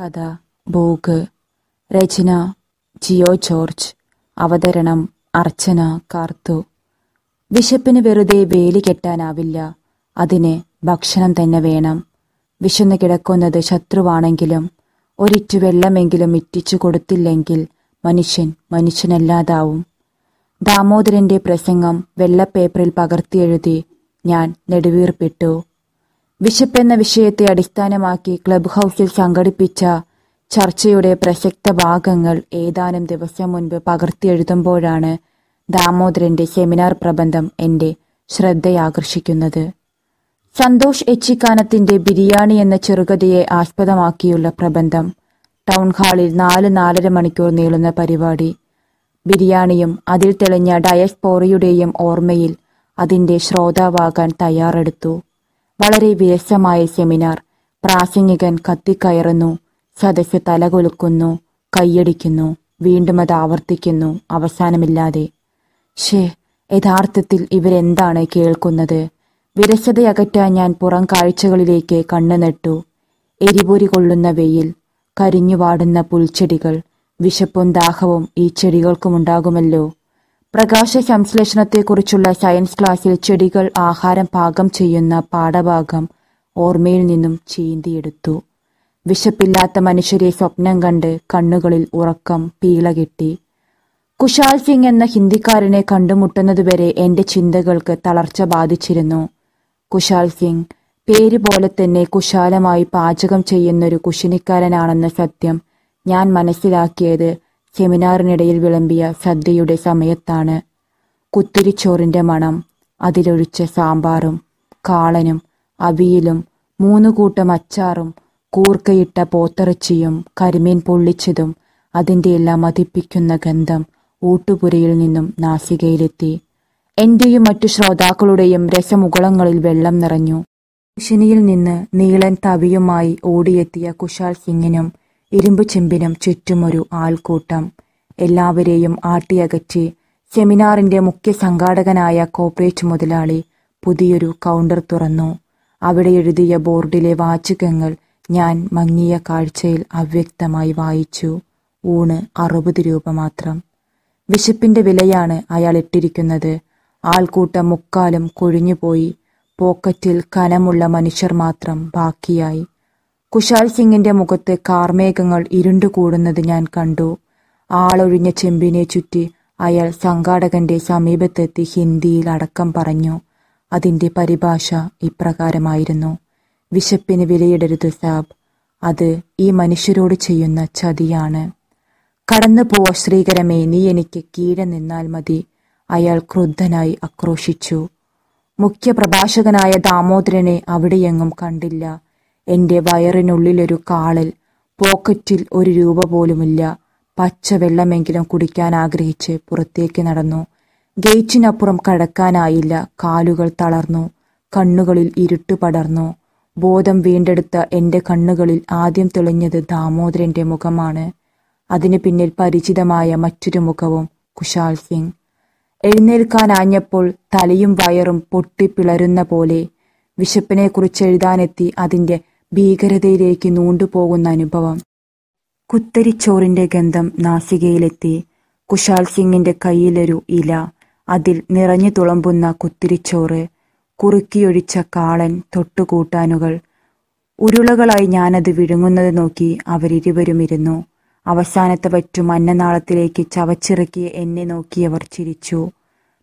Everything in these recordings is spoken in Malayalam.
കഥ ബോഗ് രചന ജിയോ ജോർജ് അവതരണം അർച്ചന കാർത്തു. വിശപ്പിന് വെറുതെ വേലി കെട്ടാനാവില്ല. അതിന് ഭക്ഷണം തന്നെ വേണം. വിശന്ന് കിടക്കുന്നത് ശത്രുവാണെങ്കിലും ഒരിറ്റു വെള്ളമെങ്കിലും ഇറ്റിച്ചു കൊടുത്തില്ലെങ്കിൽ മനുഷ്യൻ മനുഷ്യനല്ലാതാവും. ദാമോദരന്റെ പ്രസംഗം വെള്ളപ്പേപ്പറിൽ പകർത്തിയെഴുതി ഞാൻ നെടുവീർപ്പിട്ടു. വിശപ്പെന്ന വിഷയത്തെ അടിസ്ഥാനമാക്കി ക്ലബ് ഹൗസിൽ സംഘടിപ്പിച്ച ചർച്ചയുടെ പ്രസക്ത ഭാഗങ്ങൾ ഏതാനും ദിവസം മുൻപ് പകർത്തിയെഴുതുമ്പോഴാണ് ദാമോദരന്റെ സെമിനാർ പ്രബന്ധം എന്റെ ശ്രദ്ധയാകർഷിക്കുന്നത്. സന്തോഷ് എച്ചിക്കാനത്തിന്റെ ബിരിയാണി എന്ന ചെറുകഥയെ ആസ്പദമാക്കിയുള്ള പ്രബന്ധം ടൗൺ ഹാളിൽ നാല് നാലര മണിക്കൂർ നീളുന്ന പരിപാടി ബിരിയാണിയും അതിൽ തെളിഞ്ഞ ഡയസ്പോറിയുടെയും ഓർമ്മയിൽ അതിന്റെ ശ്രോതാവാകാൻ തയ്യാറെടുത്തു. വളരെ വിരസമായ സെമിനാർ. പ്രാസംഗികൻ കത്തിക്കയറുന്നു സദസ്സ് തലകൊലുക്കുന്നു കൈയടിക്കുന്നു വീണ്ടും അത് ആവർത്തിക്കുന്നു അവസാനമില്ലാതെ. ഷേ യഥാർത്ഥത്തിൽ ഇവരെന്താണ് കേൾക്കുന്നത്? വിരസതയകറ്റാൻ ഞാൻ പുറം കാഴ്ചകളിലേക്ക് കണ്ണു നട്ടു എരിപൊരി കൊള്ളുന്ന വെയിൽ കരിഞ്ഞുവാടുന്ന പുൽച്ചെടികൾ വിശപ്പും ദാഹവും ഈ ചെടികൾക്കുമുണ്ടാകുമല്ലോ. പ്രകാശ സംശ്ലേഷണത്തെക്കുറിച്ചുള്ള സയൻസ് ക്ലാസ്സിൽ ചെടികൾ ആഹാരം പാകം ചെയ്യുന്ന പാഠഭാഗം ഓർമ്മയിൽ നിന്നും ചീന്തിയെടുത്തു. വിശപ്പില്ലാത്ത മനുഷ്യരെ സ്വപ്നം കണ്ട് കണ്ണുകളിൽ ഉറക്കം പീളകെട്ടി കുശാൽ സിംഗ് എന്ന ഹിന്ദിക്കാരനെ കണ്ടുമുട്ടുന്നതുവരെ എന്റെ ചിന്തകൾക്ക് തളർച്ച ബാധിച്ചിരുന്നു. കുശാൽ സിംഗ് പേര് പോലെ തന്നെ കുശാലമായി പാചകം ചെയ്യുന്നൊരു കുശിനിക്കാരനാണെന്ന സത്യം ഞാൻ മനസ്സിലാക്കിയത് സെമിനാറിനിടയിൽ വിളമ്പിയ സദ്യയുടെ സമയത്താണ് കുത്തിരിച്ചോറിന്റെ മണം. അതിലൊഴിച്ച സാമ്പാറും കാളനും അവിയലും മൂന്നു കൂട്ടം അച്ചാറും കൂർക്കയിട്ട പോത്തിറച്ചിയും കരിമീൻ പൊള്ളിച്ചതും അതിന്റെ എല്ലാം മതിപ്പിക്കുന്ന ഗന്ധം ഊട്ടുപുരയിൽ നിന്നും നാസികയിലെത്തി. എന്റെയും മറ്റു ശ്രോതാക്കളുടെയും രസമുകുളങ്ങളിൽ വെള്ളം നിറഞ്ഞു. കുശിനിയിൽ നിന്ന് നീളൻ തവിയുമായി ഓടിയെത്തിയ കുശാൽ സിംഗിനും ഇരുമ്പു ചെമ്പിനും ചുറ്റുമൊരു ആൾക്കൂട്ടം. എല്ലാവരെയും ആട്ടിയകറ്റി സെമിനാറിന്റെ മുഖ്യ സംഘാടകനായ കോപ്പറേറ്റ് മുതലാളി പുതിയൊരു കൗണ്ടർ തുറന്നു. അവിടെ എഴുതിയ ബോർഡിലെ വാചകങ്ങൾ ഞാൻ മങ്ങിയ കാഴ്ചയിൽ അവ്യക്തമായി വായിച്ചു. ഊണ് അറുപത് രൂപ മാത്രം. വിശപ്പിന്റെ വിലയാണ് അയാൾ ഇട്ടിരിക്കുന്നത്. ആൾക്കൂട്ടം മുക്കാലും കൊഴിഞ്ഞുപോയി. പോക്കറ്റിൽ കനമുള്ള മനുഷ്യർ മാത്രം ബാക്കിയായി. കുശാൽ സിംഗിന്റെ മുഖത്ത് കാർമേഘങ്ങൾ ഇരുണ്ടുകൂടുന്നത് ഞാൻ കണ്ടു. ആളൊഴിഞ്ഞ ചെമ്പിനെ ചുറ്റി അയാൾ സംഘാടകന്റെ സമീപത്തെത്തി ഹിന്ദിയിൽ അടക്കം പറഞ്ഞു. അതിന്റെ പരിഭാഷ ഇപ്രകാരമായിരുന്നു. വിശപ്പിന് വിലയിടരുത് സാബ്. അത് ഈ മനുഷ്യരോട് ചെയ്യുന്ന ചതിയാണ്. കടന്നു പോ ശ്രീകരമേ. നീ എനിക്ക് കീഴെ നിന്നാൽ മതി. അയാൾ ക്രുദ്ധനായി ആക്രോശിച്ചു. മുഖ്യപ്രഭാഷകനായ ദാമോദരനെ അവിടെയെങ്ങും കണ്ടില്ല. എന്റെ വയറിനുള്ളിലൊരു കാളിൽ പോക്കറ്റിൽ ഒരു രൂപ പോലുമില്ല. പച്ച വെള്ളമെങ്കിലും കുടിക്കാൻ ആഗ്രഹിച്ച് പുറത്തേക്ക് നടന്നു. ഗേറ്റിനപ്പുറം കടക്കാനായില്ല. കാലുകൾ തളർന്നു. കണ്ണുകളിൽ ഇരുട്ട് പടർന്നു. ബോധം വീണ്ടെടുത്ത എന്റെ കണ്ണുകളിൽ ആദ്യം തെളിഞ്ഞത് ദാമോദരന്റെ മുഖമാണ്. അതിനു പിന്നിൽ പരിചിതമായ മറ്റൊരു മുഖവും കുശാൽ സിംഗ്. എഴുന്നേൽക്കാനാഞ്ഞപ്പോൾ തലയും വയറും പൊട്ടിപ്പിളരുന്ന പോലെ വിശപ്പിനെക്കുറിച്ച് എഴുതാനെത്തി അതിന്റെ ഭീകരതയിലേക്ക് നൂണ്ടുപോകുന്ന അനുഭവം. കുത്തരിച്ചോറിന്റെ ഗന്ധം നാസികയിലെത്തി. കുശാൽ സിംഗിന്റെ കയ്യിലൊരു ഇല. അതിൽ നിറഞ്ഞു തുളമ്പുന്ന കുത്തിരിച്ചോറ്. കുറുക്കിയൊഴിച്ച കാളൻ തൊട്ടുകൂട്ടാനുകൾ. ഉരുളകളായി ഞാനത് വിഴുങ്ങുന്നത് നോക്കി അവരിരുവരും ഇരുന്നു അവസാനത്തെ പറ്റും അന്നനാളത്തിലേക്ക് ചവച്ചിറക്കി എന്നെ നോക്കിയവർ ചിരിച്ചു.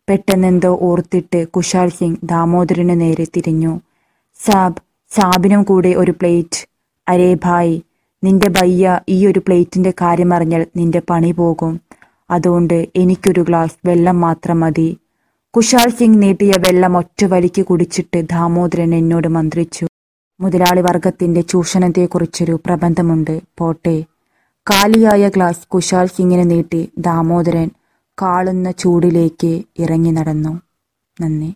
പെട്ടെന്നെന്തോ ഓർത്തിട്ട് കുശാൽ സിംഗ് ദാമോദരന് നേരെ തിരിഞ്ഞു. സാബ് സാബിനും കൂടെ ഒരു പ്ലേറ്റ്. അരേ ഭായ് നിന്റെ ബയ്യ ഈ ഒരു പ്ലേറ്റിന്റെ കാര്യം അറിഞ്ഞാൽ നിന്റെ പണി പോകും. അതുകൊണ്ട് എനിക്കൊരു ഗ്ലാസ് വെള്ളം മാത്രം മതി. കുശാൽ സിംഗ് നീട്ടിയ വെള്ളം ഒറ്റ വലിക്ക് കുടിച്ചിട്ട് ദാമോദരൻ എന്നോട് മന്ത്രിച്ചു. മുതലാളി വർഗത്തിന്റെ ചൂഷണത്തെക്കുറിച്ചൊരു പ്രബന്ധമുണ്ട്. പോട്ടെ. കാലിയായ ഗ്ലാസ് കുശാൽ സിംഗിന് നീട്ടി ദാമോദരൻ കാളുന്ന ചൂടിലേക്ക് ഇറങ്ങി നടന്നു. നന്ദി.